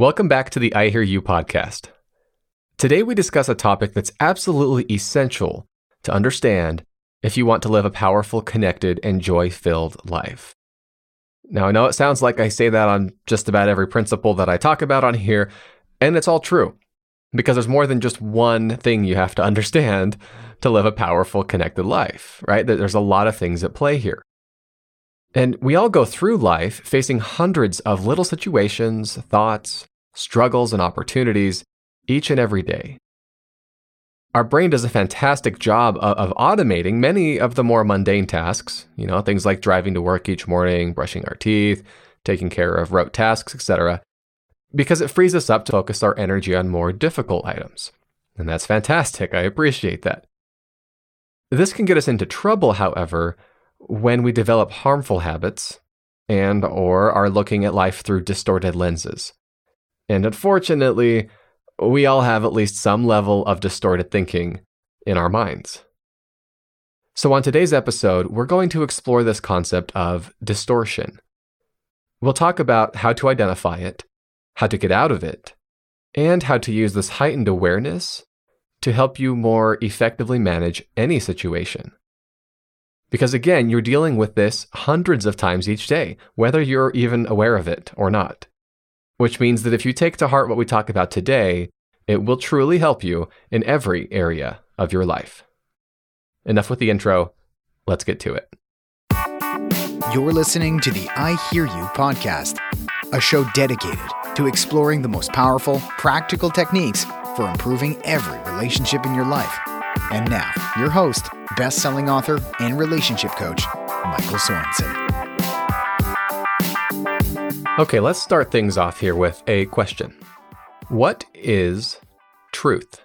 Welcome back to the I Hear You podcast. Today we discuss a topic that's absolutely essential to understand if you want to live a powerful, connected, and joy filled life. Now, I know it sounds like I say that on just about every principle that I talk about on here, and it's all true because there's more than just one thing you have to understand to live a powerful, connected life, right? There's a lot of things at play here. And we all go through life facing hundreds of little situations, thoughts, struggles, and opportunities each and every day. Our brain does a fantastic job of, automating many of the more mundane tasks, you know, things like driving to work each morning, brushing our teeth, taking care of rote tasks, etc because it frees us up to focus our energy on more difficult items. And that's fantastic. I appreciate that. This can get us into trouble, however, when we develop harmful habits and or are looking at life through distorted lenses. And unfortunately, we all have at least some level of distorted thinking in our minds. So, on today's episode, we're going to explore this concept of distortion. We'll talk about how to identify it, how to get out of it, and how to use this heightened awareness to help you more effectively manage any situation. Because again, you're dealing with this hundreds of times each day, whether you're even aware of it or not. Which means that if you take to heart what we talk about today, it will truly help you in every area of your life. Enough with the intro, let's get to it. You're listening to the I Hear You podcast, a show dedicated to exploring the most powerful, practical techniques for improving every relationship in your life. And now, your host, best selling author, and relationship coach, Michael Sorensen. Okay, let's start things off here with a question What is truth?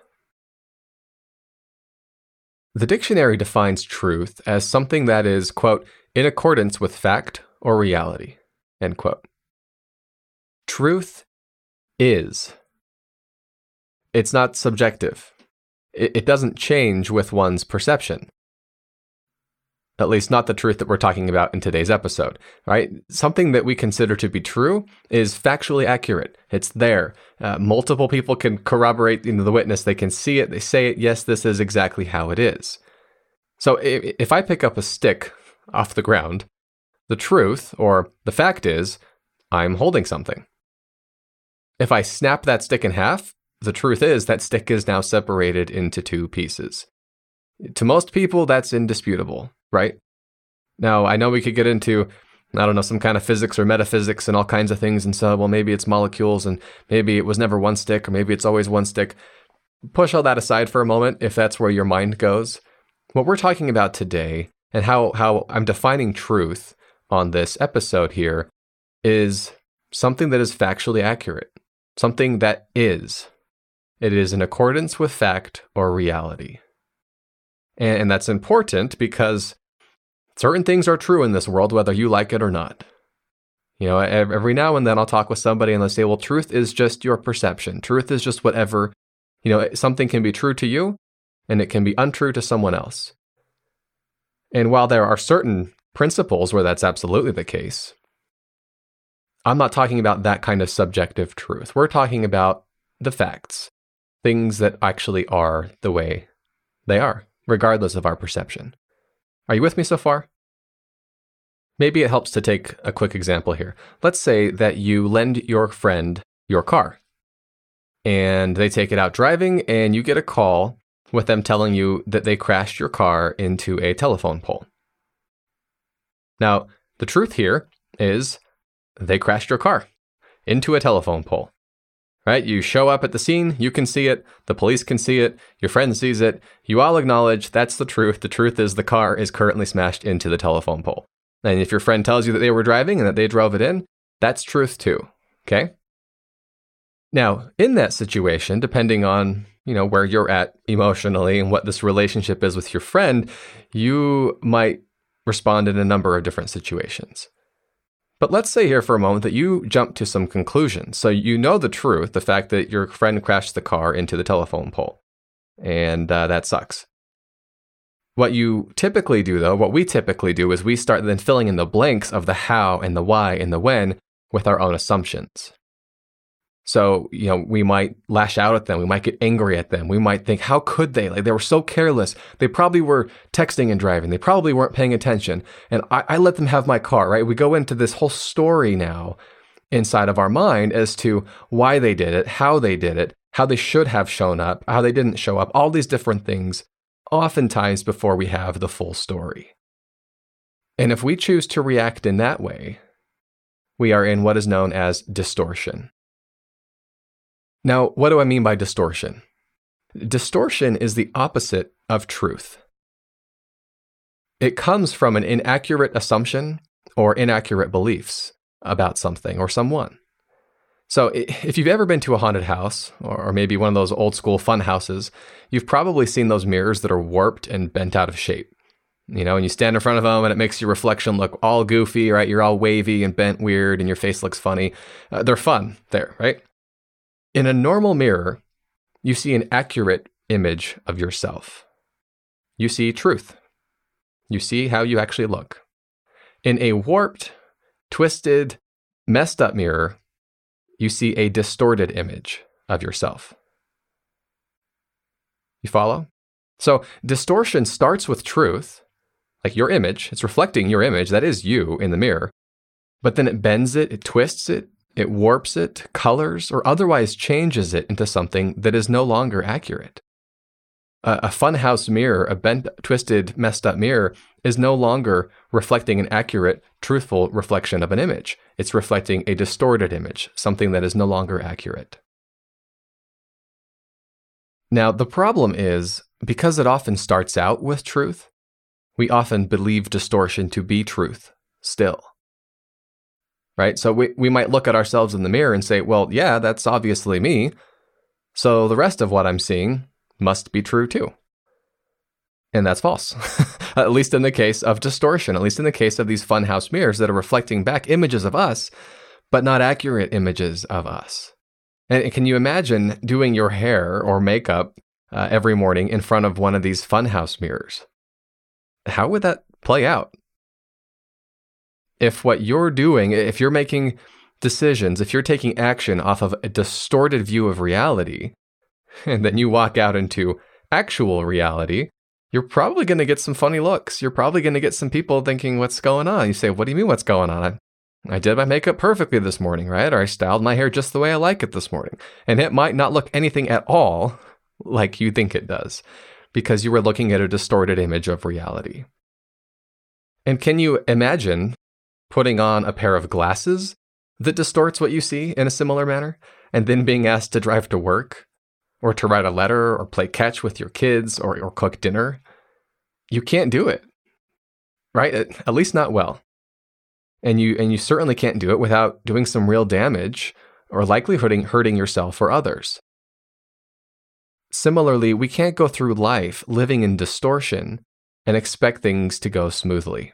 The dictionary defines truth as something that is, quote, in accordance with fact or reality, end quote. Truth is. It's not subjective. It, doesn't change with one's perception. At least, not the truth that we're talking about in today's episode, right? Something that we consider to be true is factually accurate. It's there. Uh, multiple people can corroborate you know, the witness. They can see it. They say it. Yes, this is exactly how it is. So, if, if I pick up a stick off the ground, the truth or the fact is I'm holding something. If I snap that stick in half, the truth is that stick is now separated into two pieces. To most people, that's indisputable, right? Now, I know we could get into, I don't know, some kind of physics or metaphysics and all kinds of things and so, well, maybe it's molecules and maybe it was never one stick or maybe it's always one stick. Push all that aside for a moment if that's where your mind goes. What we're talking about today and how, how I'm defining truth on this episode here is something that is factually accurate something that is. It is in accordance with fact or reality. And, and that's important because certain things are true in this world, whether you like it or not. You know, every now and then I'll talk with somebody and they'll say, well, truth is just your perception. Truth is just whatever, you know, something can be true to you and it can be untrue to someone else. And while there are certain principles where that's absolutely the case, I'm not talking about that kind of subjective truth. We're talking about the facts, things that actually are the way they are, regardless of our perception. Are you with me so far? Maybe it helps to take a quick example here. Let's say that you lend your friend your car and they take it out driving and you get a call with them telling you that they crashed your car into a telephone pole. Now, the truth here is they crashed your car into a telephone pole. Right? You show up at the scene, you can see it, the police can see it, your friend sees it, you all acknowledge that's the truth. The truth is the car is currently smashed into the telephone pole. And if your friend tells you that they were driving and that they drove it in, that's truth too. Okay? Now, in that situation, depending on, you know, where you're at emotionally and what this relationship is with your friend, you might respond in a number of different situations. But let's say here for a moment that you jump to some conclusions. So you know the truth, the fact that your friend crashed the car into the telephone pole, and uh, that sucks. What you typically do, though, what we typically do is we start then filling in the blanks of the how and the why and the when with our own assumptions. So, you know, we might lash out at them. We might get angry at them. We might think, how could they? Like, they were so careless. They probably were texting and driving. They probably weren't paying attention. And I, I let them have my car, right? We go into this whole story now inside of our mind as to why they did it, how they did it, how they should have shown up, how they didn't show up, all these different things, oftentimes before we have the full story. And if we choose to react in that way, we are in what is known as distortion. Now, what do I mean by distortion? Distortion is the opposite of truth. It comes from an inaccurate assumption or inaccurate beliefs about something or someone. So, if you've ever been to a haunted house, or maybe one of those old school fun houses, you've probably seen those mirrors that are warped and bent out of shape. You know, and you stand in front of them and it makes your reflection look all goofy, right? You're all wavy and bent weird and your face looks funny. Uh, they're fun there, right? In a normal mirror, you see an accurate image of yourself. You see truth. You see how you actually look. In a warped, twisted, messed up mirror, you see a distorted image of yourself. You follow? So, distortion starts with truth, like your image, it's reflecting your image, that is you in the mirror, but then it bends it, it twists it, it warps it, colors, or otherwise changes it into something that is no longer accurate. A, a funhouse mirror, a bent, twisted, messed up mirror, is no longer reflecting an accurate, truthful reflection of an image. It's reflecting a distorted image, something that is no longer accurate. Now, the problem is because it often starts out with truth, we often believe distortion to be truth still right? So we, we might look at ourselves in the mirror and say, well, yeah, that's obviously me. So the rest of what I'm seeing must be true too. And that's false, at least in the case of distortion, at least in the case of these funhouse mirrors that are reflecting back images of us, but not accurate images of us. And can you imagine doing your hair or makeup uh, every morning in front of one of these funhouse mirrors? How would that play out? If what you're doing, if you're making decisions, if you're taking action off of a distorted view of reality, and then you walk out into actual reality, you're probably going to get some funny looks. You're probably going to get some people thinking, What's going on? You say, What do you mean, what's going on? I did my makeup perfectly this morning, right? Or I styled my hair just the way I like it this morning. And it might not look anything at all like you think it does because you were looking at a distorted image of reality. And can you imagine putting on a pair of glasses that distorts what you see in a similar manner, and then being asked to drive to work, or to write a letter, or play catch with your kids, or, or cook dinner. You can't do it, right? At, least not well. And you, and you certainly can't do it without doing some real damage or likely hurting, hurting yourself or others. Similarly, we can't go through life living in distortion and expect things to go smoothly.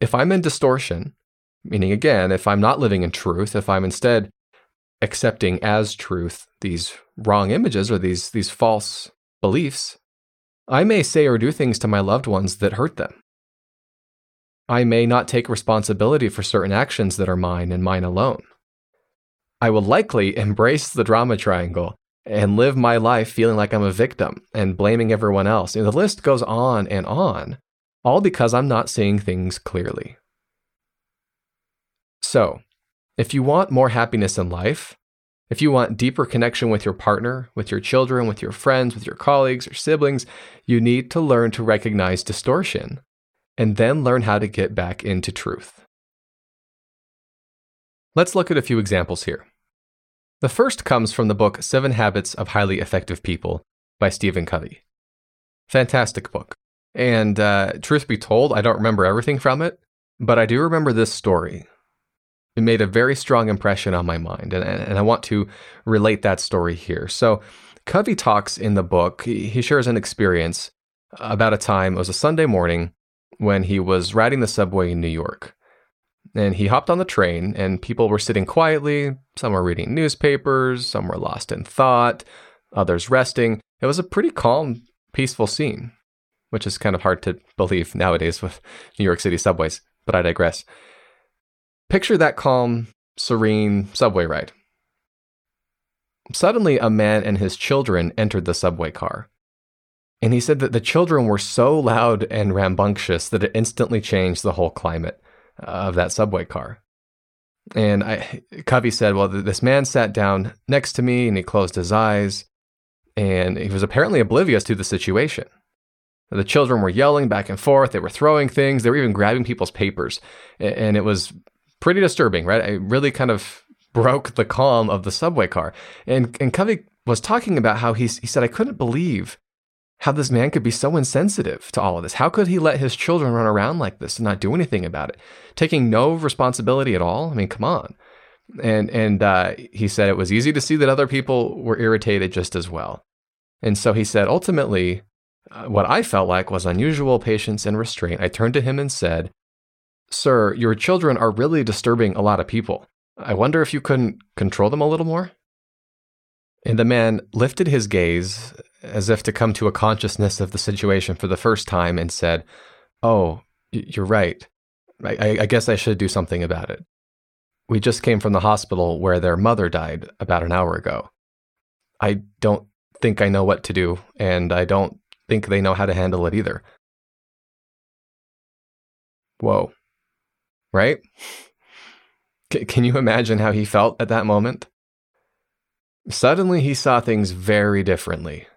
If I'm in distortion, meaning again, if I'm not living in truth, if I'm instead accepting as truth these wrong images or these, these false beliefs, I may say or do things to my loved ones that hurt them. I may not take responsibility for certain actions that are mine and mine alone. I will likely embrace the drama triangle and live my life feeling like I'm a victim and blaming everyone else. And the list goes on and on all because I'm not seeing things clearly. So, if you want more happiness in life, if you want deeper connection with your partner, with your children, with your friends, with your colleagues or siblings, you need to learn to recognize distortion and then learn how to get back into truth. Let's look at a few examples here. The first comes from the book Seven Habits of Highly Effective People by Stephen Covey. Fantastic book. And uh, truth be told, I don't remember everything from it, but I do remember this story. It made a very strong impression on my mind, and, and I want to relate that story here. So, Covey talks in the book, he, he shares an experience about a time, it was a Sunday morning when he was riding the subway in New York. And he hopped on the train, and people were sitting quietly. Some were reading newspapers, some were lost in thought, others resting. It was a pretty calm, peaceful scene which is kind of hard to believe nowadays with New York City subways, but I digress. Picture that calm, serene subway ride. suddenly a man and his children entered the subway car. And he said that the children were so loud and rambunctious that it instantly changed the whole climate of that subway car. And I, Covey said, well, this man sat down next to me and he closed his eyes and he was apparently oblivious to the situation. The children were yelling back and forth. They were throwing things. They were even grabbing people's papers. And it was pretty disturbing, right? I really kind of broke the calm of the subway car. And, and Covey was talking about how he, he said, I couldn't believe how this man could be so insensitive to all of this. How could he let his children run around like this and not do anything about it, taking no responsibility at all? I mean, come on. And and uh, he said it was easy to see that other people were irritated just as well. And so he said, ultimately, Uh, what I felt like was unusual patience and restraint. I turned to him and said, Sir, your children are really disturbing a lot of people. I wonder if you couldn't control them a little more? And the man lifted his gaze as if to come to a consciousness of the situation for the first time and said, Oh, you're right. I, I guess I should do something about it. We just came from the hospital where their mother died about an hour ago. I don't think I know what to do, and I don't think they know how to handle it either. Whoa. Right? C- can you imagine how he felt at that moment? Suddenly, he saw things very differently.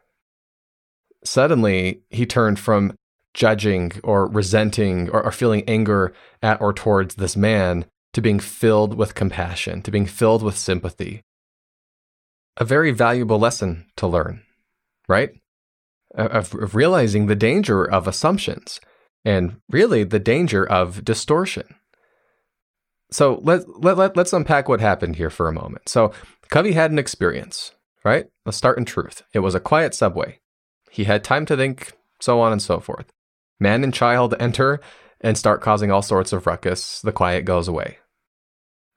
Suddenly, he turned from judging or resenting or, or, feeling anger at or towards this man to being filled with compassion, to being filled with sympathy. A very valuable lesson to learn, right? Of, of realizing the danger of assumptions and really the danger of distortion. So let, let, let, let's unpack what happened here for a moment. So Covey had an experience, right? Let's start in truth. It was a quiet subway. He had time to think, so on and so forth. Man and child enter and start causing all sorts of ruckus. The quiet goes away.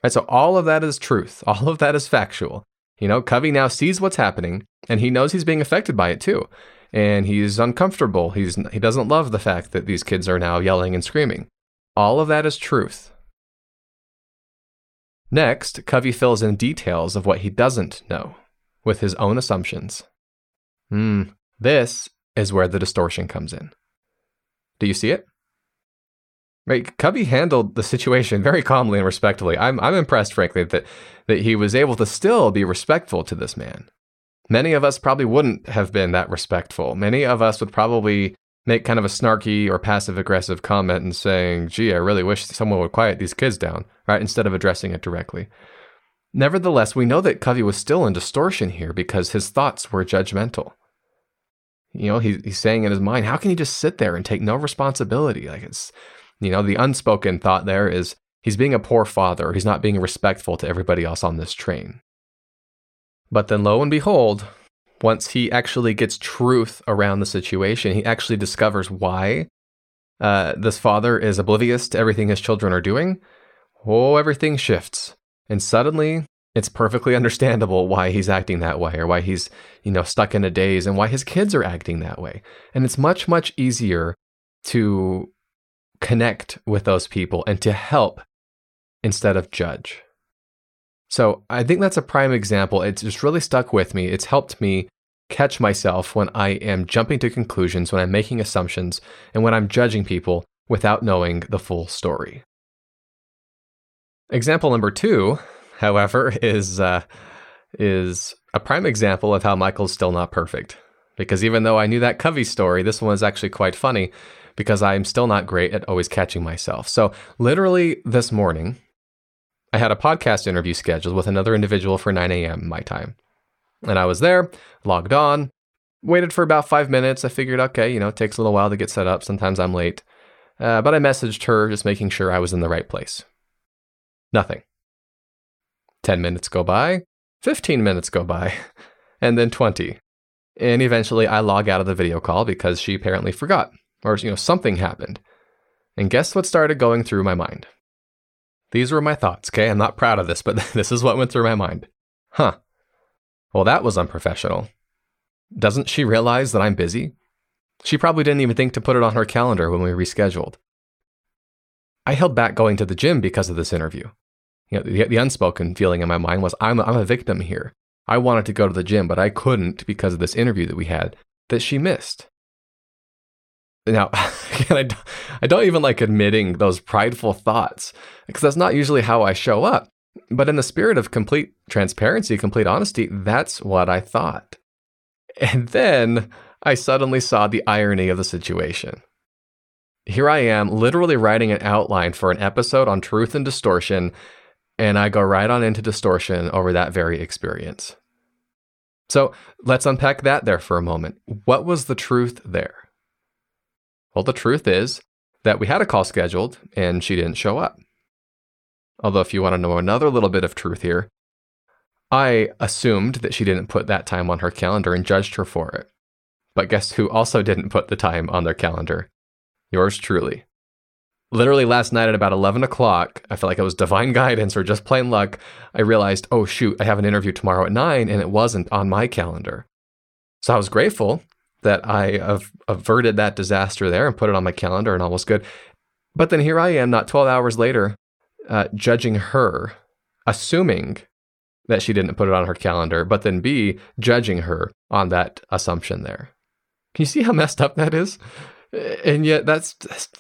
Right, so all of that is truth. All of that is factual. You know, Covey now sees what's happening and he knows he's being affected by it too. And he's uncomfortable. He's he doesn't love the fact that these kids are now yelling and screaming. All of that is truth. Next, Covey fills in details of what he doesn't know with his own assumptions. Hmm, this is where the distortion comes in. Do you see it? Right, Covey handled the situation very calmly and respectfully. I'm, I'm impressed, frankly, that, that he was able to still be respectful to this man. Many of us probably wouldn't have been that respectful. Many of us would probably make kind of a snarky or passive aggressive comment and saying, gee, I really wish someone would quiet these kids down, right? Instead of addressing it directly. Nevertheless, we know that Covey was still in distortion here because his thoughts were judgmental. You know, he, he's saying in his mind, how can he just sit there and take no responsibility? Like it's, you know, the unspoken thought there is he's being a poor father. He's not being respectful to everybody else on this train. But then lo and behold, once he actually gets truth around the situation, he actually discovers why uh, this father is oblivious to everything his children are doing. Oh, everything shifts. And suddenly, it's perfectly understandable why he's acting that way or why he's, you know, stuck in a daze and why his kids are acting that way. And it's much, much easier to connect with those people and to help instead of judge. So I think that's a prime example. It's just really stuck with me. It's helped me catch myself when I am jumping to conclusions, when I'm making assumptions, and when I'm judging people without knowing the full story. Example number two, however, is uh, is a prime example of how Michael's still not perfect. Because even though I knew that Covey story, this one is actually quite funny because I'm still not great at always catching myself. So, literally this morning, I had a podcast interview scheduled with another individual for 9 a.m. my time. And I was there, logged on, waited for about five minutes. I figured, okay, you know, it takes a little while to get set up. Sometimes I'm late. Uh, but I messaged her just making sure I was in the right place. Nothing. 10 minutes go by, 15 minutes go by, and then 20. And eventually I log out of the video call because she apparently forgot, or, you know, something happened. And guess what started going through my mind? These were my thoughts, okay? I'm not proud of this, but this is what went through my mind. Huh. Well, that was unprofessional. Doesn't she realize that I'm busy? She probably didn't even think to put it on her calendar when we rescheduled. I held back going to the gym because of this interview. You know, the, the unspoken feeling in my mind was I'm, I'm a victim here. I wanted to go to the gym, but I couldn't because of this interview that we had that she missed. Now, again, I I don't even like admitting those prideful thoughts because that's not usually how I show up. But in the spirit of complete transparency, complete honesty, that's what I thought. And then I suddenly saw the irony of the situation. Here I am, literally writing an outline for an episode on truth and distortion, and I go right on into distortion over that very experience. So let's unpack that there for a moment. What was the truth there? Well, the truth is that we had a call scheduled and she didn't show up. Although, if you want to know another little bit of truth here, I assumed that she didn't put that time on her calendar and judged her for it. But guess who also didn't put the time on their calendar? Yours truly. Literally last night at about 11 o'clock, I felt like it was divine guidance or just plain luck. I realized, oh shoot, I have an interview tomorrow at 9 and it wasn't on my calendar. So I was grateful that I averted that disaster there and put it on my calendar and all was good. But then here I am, not 12 hours later, uh, judging her, assuming that she didn't put it on her calendar, but then B, judging her on that assumption there. Can you see how messed up that is? And yet that's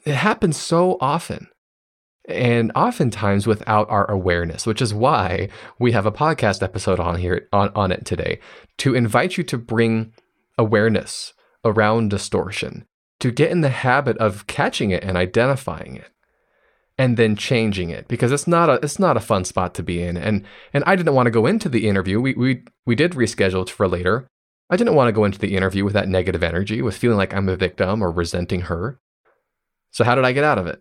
it happens so often. And oftentimes without our awareness, which is why we have a podcast episode on here on, on it today to invite you to bring awareness around distortion, to get in the habit of catching it and identifying it and then changing it because it's not a it's not a fun spot to be in. And and I didn't want to go into the interview. We we we did reschedule it for later. I didn't want to go into the interview with that negative energy with feeling like I'm a victim or resenting her. So how did I get out of it?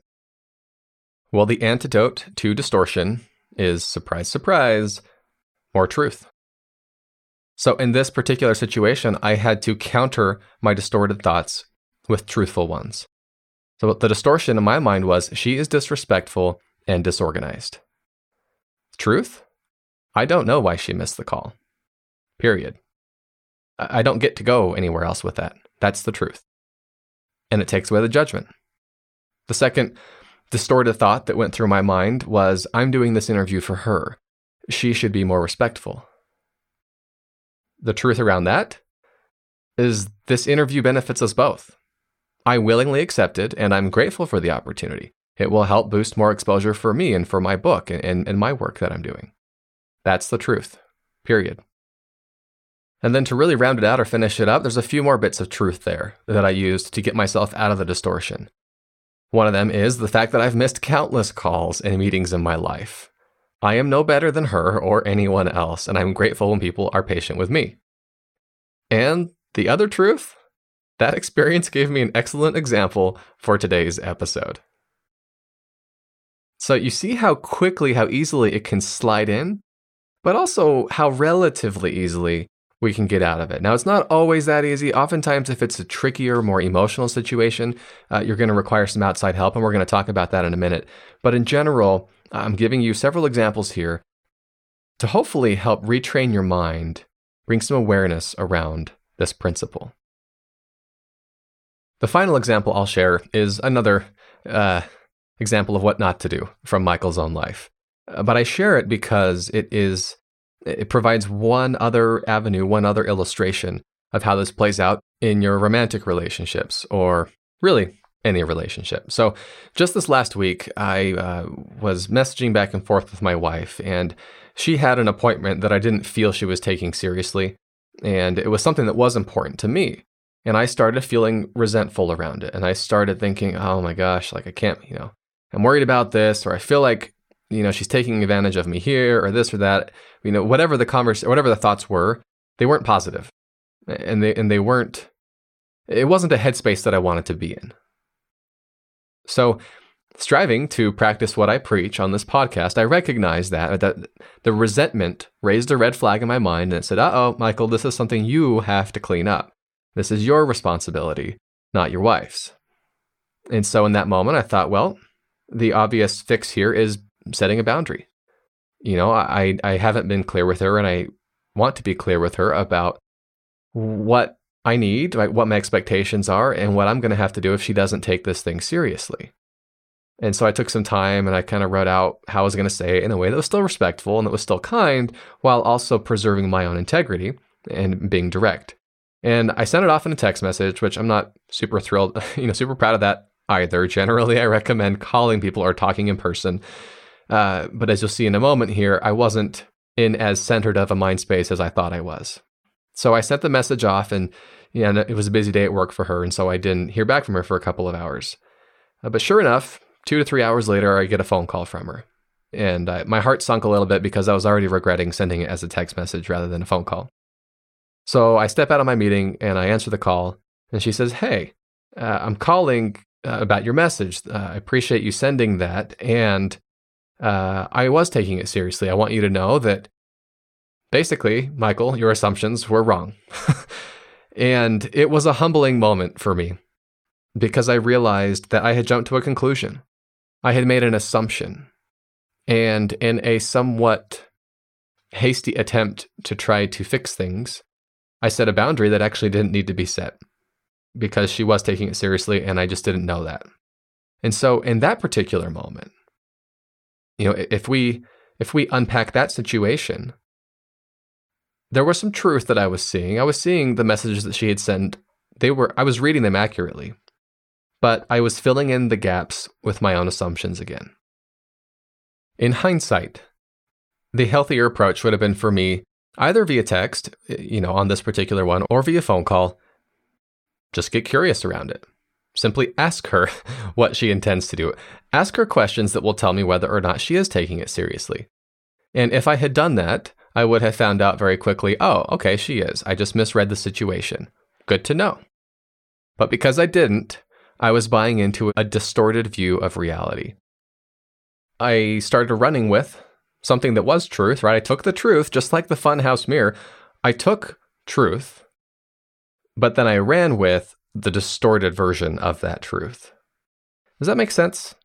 Well the antidote to distortion is surprise surprise more truth so in this particular situation I had to counter my distorted thoughts with truthful ones so the distortion in my mind was she is disrespectful and disorganized. Truth? I don't know why she missed the call. Period. I don't get to go anywhere else with that. That's the truth. And it takes away the judgment. The second distorted thought that went through my mind was I'm doing this interview for her. She should be more respectful. The truth around that is this interview benefits us both. I willingly accepted, it and I'm grateful for the opportunity. It will help boost more exposure for me and for my book and, and, and my work that I'm doing. That's the truth, period. And then to really round it out or finish it up, there's a few more bits of truth there that I used to get myself out of the distortion. One of them is the fact that I've missed countless calls and meetings in my life. I am no better than her or anyone else, and I'm grateful when people are patient with me. And the other truth that experience gave me an excellent example for today's episode. So you see how quickly, how easily it can slide in, but also how relatively easily we can get out of it. Now, it's not always that easy. Oftentimes, if it's a trickier, more emotional situation, uh, you're going to require some outside help, and we're going to talk about that in a minute. But in general, I'm giving you several examples here to hopefully help retrain your mind, bring some awareness around this principle. The final example I'll share is another uh, example of what not to do from Michael's own life. Uh, but I share it because it is it provides one other avenue, one other illustration of how this plays out in your romantic relationships or really any relationship. So, just this last week, I uh, was messaging back and forth with my wife, and she had an appointment that I didn't feel she was taking seriously. And it was something that was important to me. And I started feeling resentful around it. And I started thinking, oh my gosh, like I can't, you know, I'm worried about this, or I feel like, you know, she's taking advantage of me here, or this or that. You know, whatever the converse, whatever the thoughts were, they weren't positive, and they and they weren't. It wasn't a headspace that I wanted to be in. So, striving to practice what I preach on this podcast, I recognized that that the resentment raised a red flag in my mind, and it said, "Uh oh, Michael, this is something you have to clean up." This is your responsibility, not your wife's. And so in that moment, I thought, well, the obvious fix here is setting a boundary. You know, I, I haven't been clear with her, and I want to be clear with her about what I need, what my expectations are, and what I'm going to have to do if she doesn't take this thing seriously. And so I took some time and I kind of wrote out how I was going to say it in a way that was still respectful and that was still kind while also preserving my own integrity and being direct. And I sent it off in a text message, which I'm not super thrilled, you know, super proud of that either. Generally, I recommend calling people or talking in person. Uh, but as you'll see in a moment here, I wasn't in as centered of a mind space as I thought I was. So I sent the message off, and yeah, it was a busy day at work for her, and so I didn't hear back from her for a couple of hours. Uh, but sure enough, two to three hours later, I get a phone call from her. And uh, my heart sunk a little bit because I was already regretting sending it as a text message rather than a phone call. So I step out of my meeting and I answer the call. And she says, Hey, uh, I'm calling uh, about your message. Uh, I appreciate you sending that. And uh, I was taking it seriously. I want you to know that basically, Michael, your assumptions were wrong. and it was a humbling moment for me because I realized that I had jumped to a conclusion. I had made an assumption. And in a somewhat hasty attempt to try to fix things, I set a boundary that actually didn't need to be set because she was taking it seriously and I just didn't know that. And so in that particular moment, you know, if we if we unpack that situation, there was some truth that I was seeing. I was seeing the messages that she had sent. They were I was reading them accurately but I was filling in the gaps with my own assumptions again. In hindsight, the healthier approach would have been for me either via text, you know, on this particular one, or via phone call. Just get curious around it. Simply ask her what she intends to do. Ask her questions that will tell me whether or not she is taking it seriously. And if I had done that, I would have found out very quickly oh, okay, she is. I just misread the situation. Good to know. But because I didn't, I was buying into a distorted view of reality. I started running with something that was truth, right? I took the truth, just like the funhouse mirror. I took truth, but then I ran with the distorted version of that truth. Does that make sense?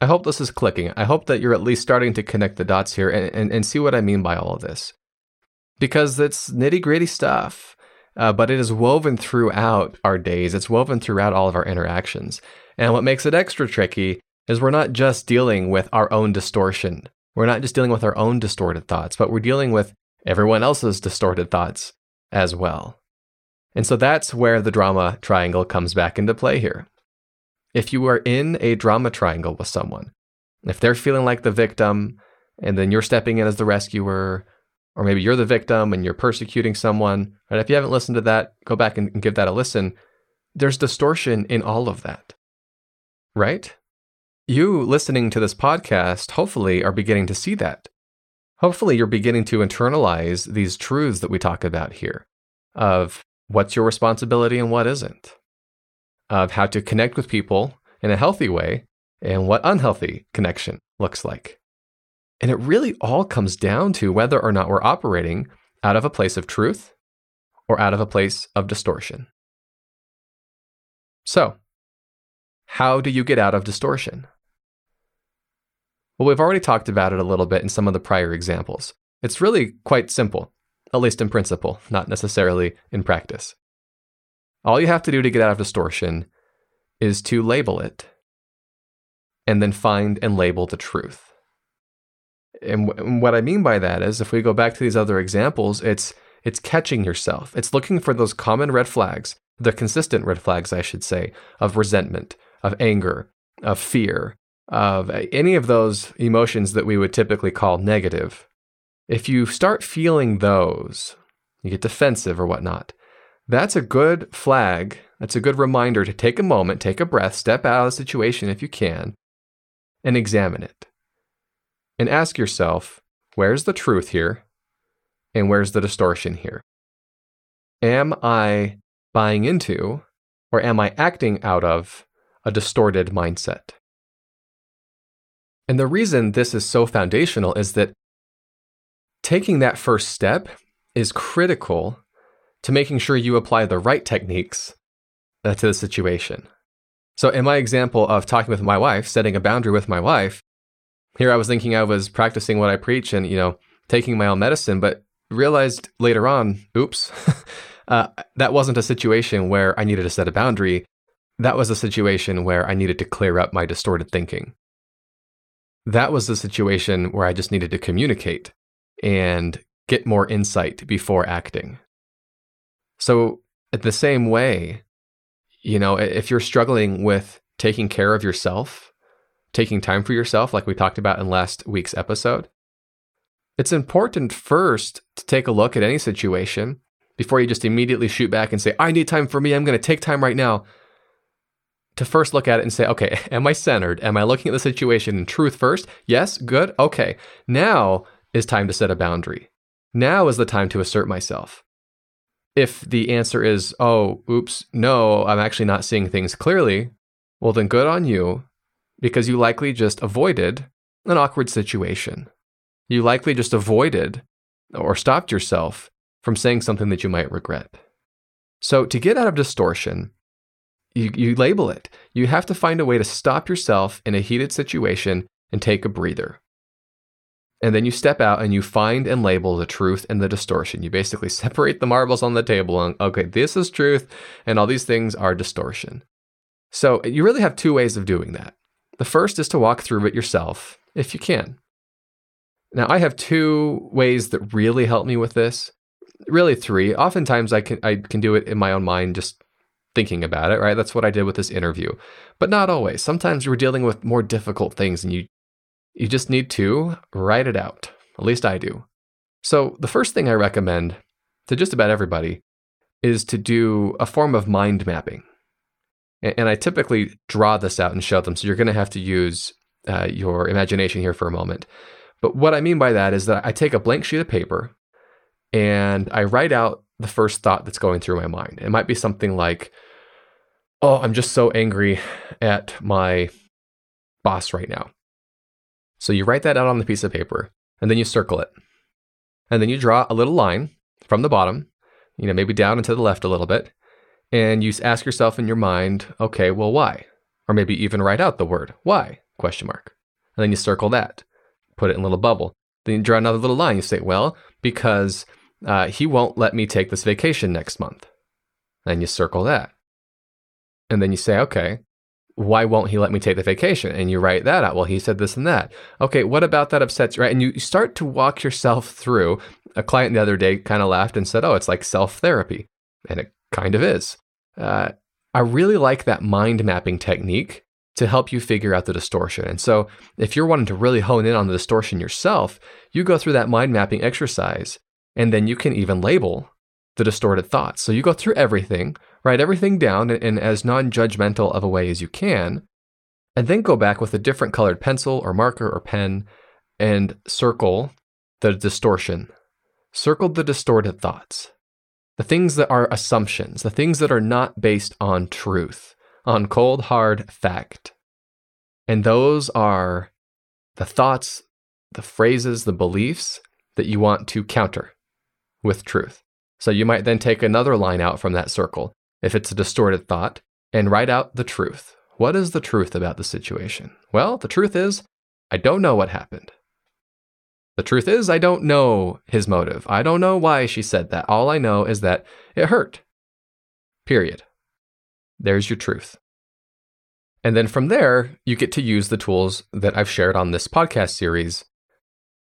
I hope this is clicking. I hope that you're at least starting to connect the dots here and, and, and see what I mean by all of this. Because it's nitty gritty stuff uh, but it is woven throughout our days. It's woven throughout all of our interactions. And what makes it extra tricky is we're not just dealing with our own distortion. We're not just dealing with our own distorted thoughts, but we're dealing with everyone else's distorted thoughts as well. And so that's where the drama triangle comes back into play here. If you are in a drama triangle with someone, if they're feeling like the victim, and then you're stepping in as the rescuer, or maybe you're the victim and you're persecuting someone. Right? If you haven't listened to that, go back and, and give that a listen. There's distortion in all of that, right? You listening to this podcast, hopefully, are beginning to see that. Hopefully, you're beginning to internalize these truths that we talk about here of what's your responsibility and what isn't, of how to connect with people in a healthy way and what unhealthy connection looks like. And it really all comes down to whether or not we're operating out of a place of truth or out of a place of distortion. So, how do you get out of distortion? Well, we've already talked about it a little bit in some of the prior examples. It's really quite simple, at least in principle, not necessarily in practice. All you have to do to get out of distortion is to label it and then find and label the truth and, w- and what I mean by that is, if we go back to these other examples, it's it's catching yourself. It's looking for those common red flags, the consistent red flags, I should say, of resentment, of anger, of fear, of any of those emotions that we would typically call negative. If you start feeling those, you get defensive or whatnot, that's a good flag. That's a good reminder to take a moment, take a breath, step out of the situation if you can, and examine it and ask yourself where's the truth here and where's the distortion here? Am I buying into or am I acting out of a distorted mindset? And the reason this is so foundational is that taking that first step is critical to making sure you apply the right techniques uh, to the situation. So, in my example of talking with my wife, setting a boundary with my wife, here I was thinking I was practicing what I preach and, you know, taking my own medicine, but realized later on, oops, uh, that wasn't a situation where I needed to set a boundary. That was a situation where I needed to clear up my distorted thinking. that was the situation where I just needed to communicate and get more insight before acting. So, at the same way, you know, if you're struggling with taking care of yourself, taking time for yourself, like we talked about in last week's episode, it's important first to take a look at any situation before you just immediately shoot back and say, I need time for me. I'm going to take time right now. To first look at it and say, okay, am I centered? Am I looking at the situation in truth first? Yes, good. Okay. Now is time to set a boundary. Now is the time to assert myself. If the answer is, oh, oops, no, I'm actually not seeing things clearly, well, then good on you because you likely just avoided an awkward situation. You likely just avoided or stopped yourself from saying something that you might regret. So, to get out of distortion, you, you label it. You have to find a way to stop yourself in a heated situation and take a breather. And then you step out and you find and label the truth and the distortion. You basically separate the marbles on the table and, okay, this is truth, and all these things are distortion. So you really have two ways of doing that. The first is to walk through it yourself, if you can. Now, I have two ways that really help me with this. Really, three. Oftentimes, I can I can do it in my own mind, just thinking about it. Right, that's what I did with this interview. But not always. Sometimes we're dealing with more difficult things, and you you just need to write it out. At least I do. So, the first thing I recommend to just about everybody is to do a form of mind mapping. And I typically draw this out and show them. So, you're going to have to use uh, your imagination here for a moment. But what I mean by that is that I take a blank sheet of paper and I write out the first thought that's going through my mind. It might be something like, oh, I'm just so angry at my boss right now. So you write that out on the piece of paper and then you circle it. And then you draw a little line from the bottom, you know, maybe down and to the left a little bit. And you ask yourself in your mind, okay, well, why? Or maybe even write out the word why question mark. And then you circle that, put it in a little bubble. Then you draw another little line. You say, well, because uh, he won't let me take this vacation next month. And you circle that. And then you say, okay, why won't he let me take the vacation? And you write that out. Well, he said this and that. Okay, what about that upsets you, right? And you start to walk yourself through. A client the other day kind of laughed and said, oh, it's like self therapy. And it kind of is. Uh, I really like that mind mapping technique to help you figure out the distortion. And so, if you're wanting to really hone in on the distortion yourself, you go through that mind mapping exercise, and then you can even label the distorted thoughts. So, you go through everything, write everything down in, as non judgmental of a way as you can, and then go back with a different colored pencil or marker or pen and circle the distortion. Circle the distorted thoughts, the things that are assumptions, the things that are not based on truth, on cold, hard fact. And those are the thoughts, the phrases, the beliefs that you want to counter with truth. So you might then take another line out from that circle if it's a distorted thought, and write out the truth. What is the truth about the situation? Well, the truth is, I don't know what happened. The truth is, I don't know his motive. I don't know why she said that. All I know is that it hurt. Period. There's your truth. And then from there, you get to use the tools that I've shared on this podcast series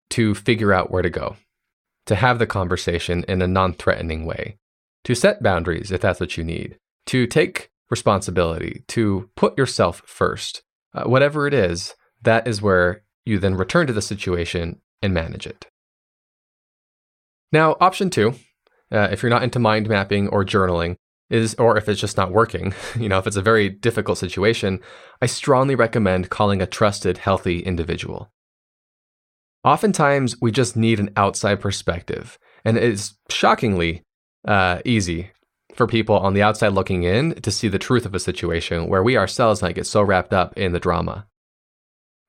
to figure out where to go, to have the conversation in a non threatening way, to set boundaries if that's what you need, to take responsibility, to put yourself first. Uh, whatever it is, that is where you then return to the situation and manage it. Now, option two, uh, if you're not into mind mapping or journaling, is, or if it's just not working, you know, if it's a very difficult situation, I strongly recommend calling a trusted, healthy individual. Oftentimes, we just need an outside perspective, and it's shockingly uh, easy for people on the outside looking in to see the truth of a situation where we ourselves might get so wrapped up in the drama.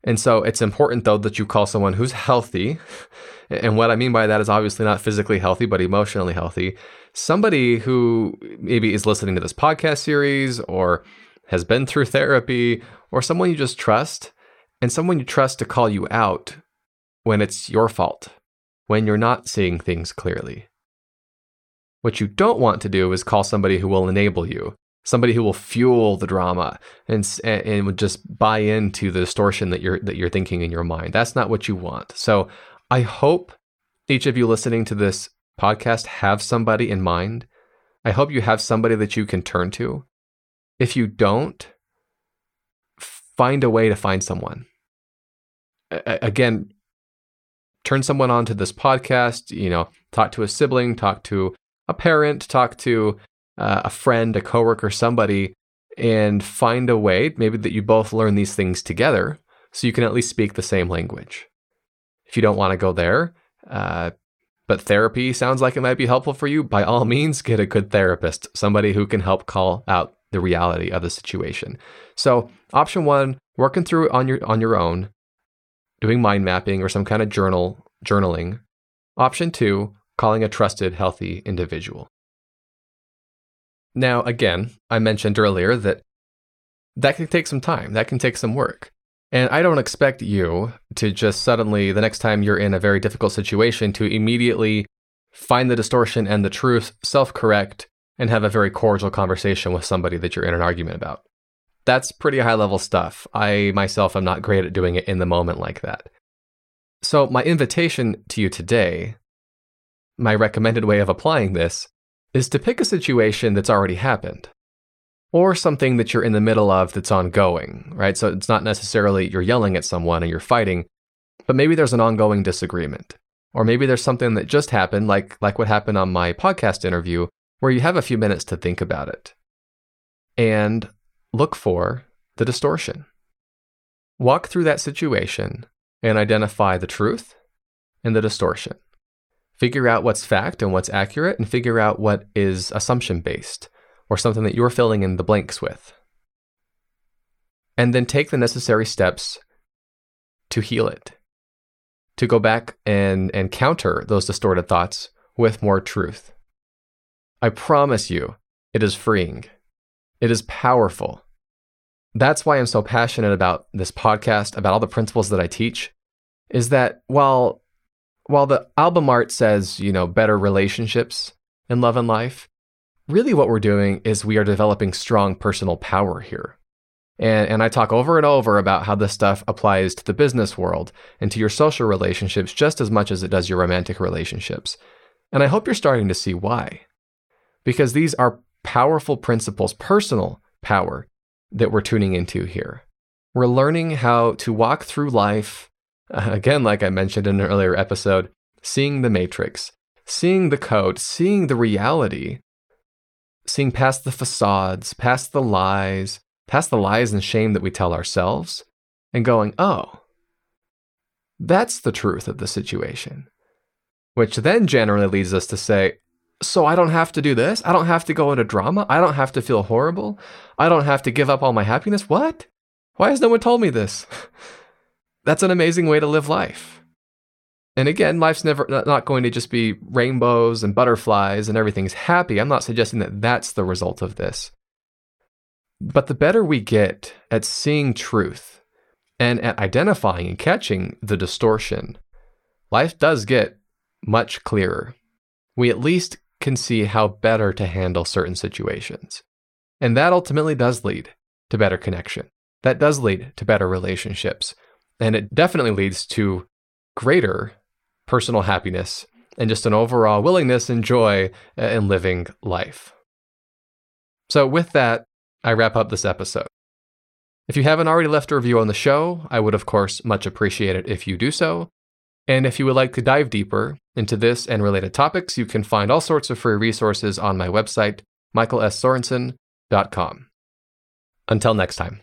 And so it's important though that you call someone who's healthy. And what I mean by that is obviously not physically healthy, but emotionally healthy. Somebody who maybe is listening to this podcast series or has been through therapy or someone you just trust and someone you trust to call you out when it's your fault, when you're not seeing things clearly. What you don't want to do is call somebody who will enable you, somebody who will fuel the drama and and would just buy into the distortion that you're that you're thinking in your mind. That's not what you want. So I hope each of you listening to this podcast have somebody in mind. I hope you have somebody that you can turn to. If you don't, find a way to find someone. A- again, turn someone on to this podcast, you know, talk to a sibling, talk to a parent, talk to uh, a friend, a coworker, somebody, and find a way maybe that you both learn these things together so you can at least speak the same language. If you don't want to go there, uh, but therapy sounds like it might be helpful for you, by all means, get a good therapist, somebody who can help call out the reality of the situation. So, option one, working through it on your on your own, doing mind mapping or some kind of journal journaling. Option two, calling a trusted, healthy individual. Now, again, I mentioned earlier that that can take some time, that can take some work. And I don't expect you to just suddenly, the next time you're in a very difficult situation, to immediately find the distortion and the truth, self correct, and have a very cordial conversation with somebody that you're in an argument about. That's pretty high level stuff. I myself am not great at doing it in the moment like that. So, my invitation to you today, my recommended way of applying this, is to pick a situation that's already happened or something that you're in the middle of that's ongoing, right? So it's not necessarily you're yelling at someone and you're fighting, but maybe there's an ongoing disagreement. Or maybe there's something that just happened, like, like what happened on my podcast interview, where you have a few minutes to think about it and look for the distortion. Walk through that situation and identify the truth and the distortion figure out what's fact and what's accurate, and figure out what is assumption based or something that you're filling in the blanks with. And then take the necessary steps to heal it, to go back and, and counter those distorted thoughts with more truth. I promise you, it is freeing. It is powerful. That's why I'm so passionate about this podcast, about all the principles that I teach, is that while while the album art says, you know, better relationships in love and life, really what we're doing is we are developing strong personal power here. And, and I talk over and over about how this stuff applies to the business world and to your social relationships just as much as it does your romantic relationships. And I hope you're starting to see why. Because these are powerful principles, personal power that we're tuning into here. We're learning how to walk through life again, like I mentioned in an earlier episode, seeing the matrix, seeing the code, seeing the reality, seeing past the facades, past the lies, past the lies and shame that we tell ourselves, and going, oh, that's the truth of the situation. Which then generally leads us to say, so I don't have to do this? I don't have to go into drama? I don't have to feel horrible? I don't have to give up all my happiness? What? Why has no one told me this? that's an amazing way to live life. And again, life's never not going to just be rainbows and butterflies and everything's happy. I'm not suggesting that that's the result of this. But the better we get at seeing truth and at identifying and catching the distortion, life does get much clearer. We at least can see how better to handle certain situations. And that ultimately does lead to better connection. That does lead to better relationships. And it definitely leads to greater personal happiness and just an overall willingness and joy uh, in living life. So, with that, I wrap up this episode. If you haven't already left a review on the show, I would, of course, much appreciate it if you do so. And if you would like to dive deeper into this and related topics, you can find all sorts of free resources on my website, michaelssorensen.com. Until next time.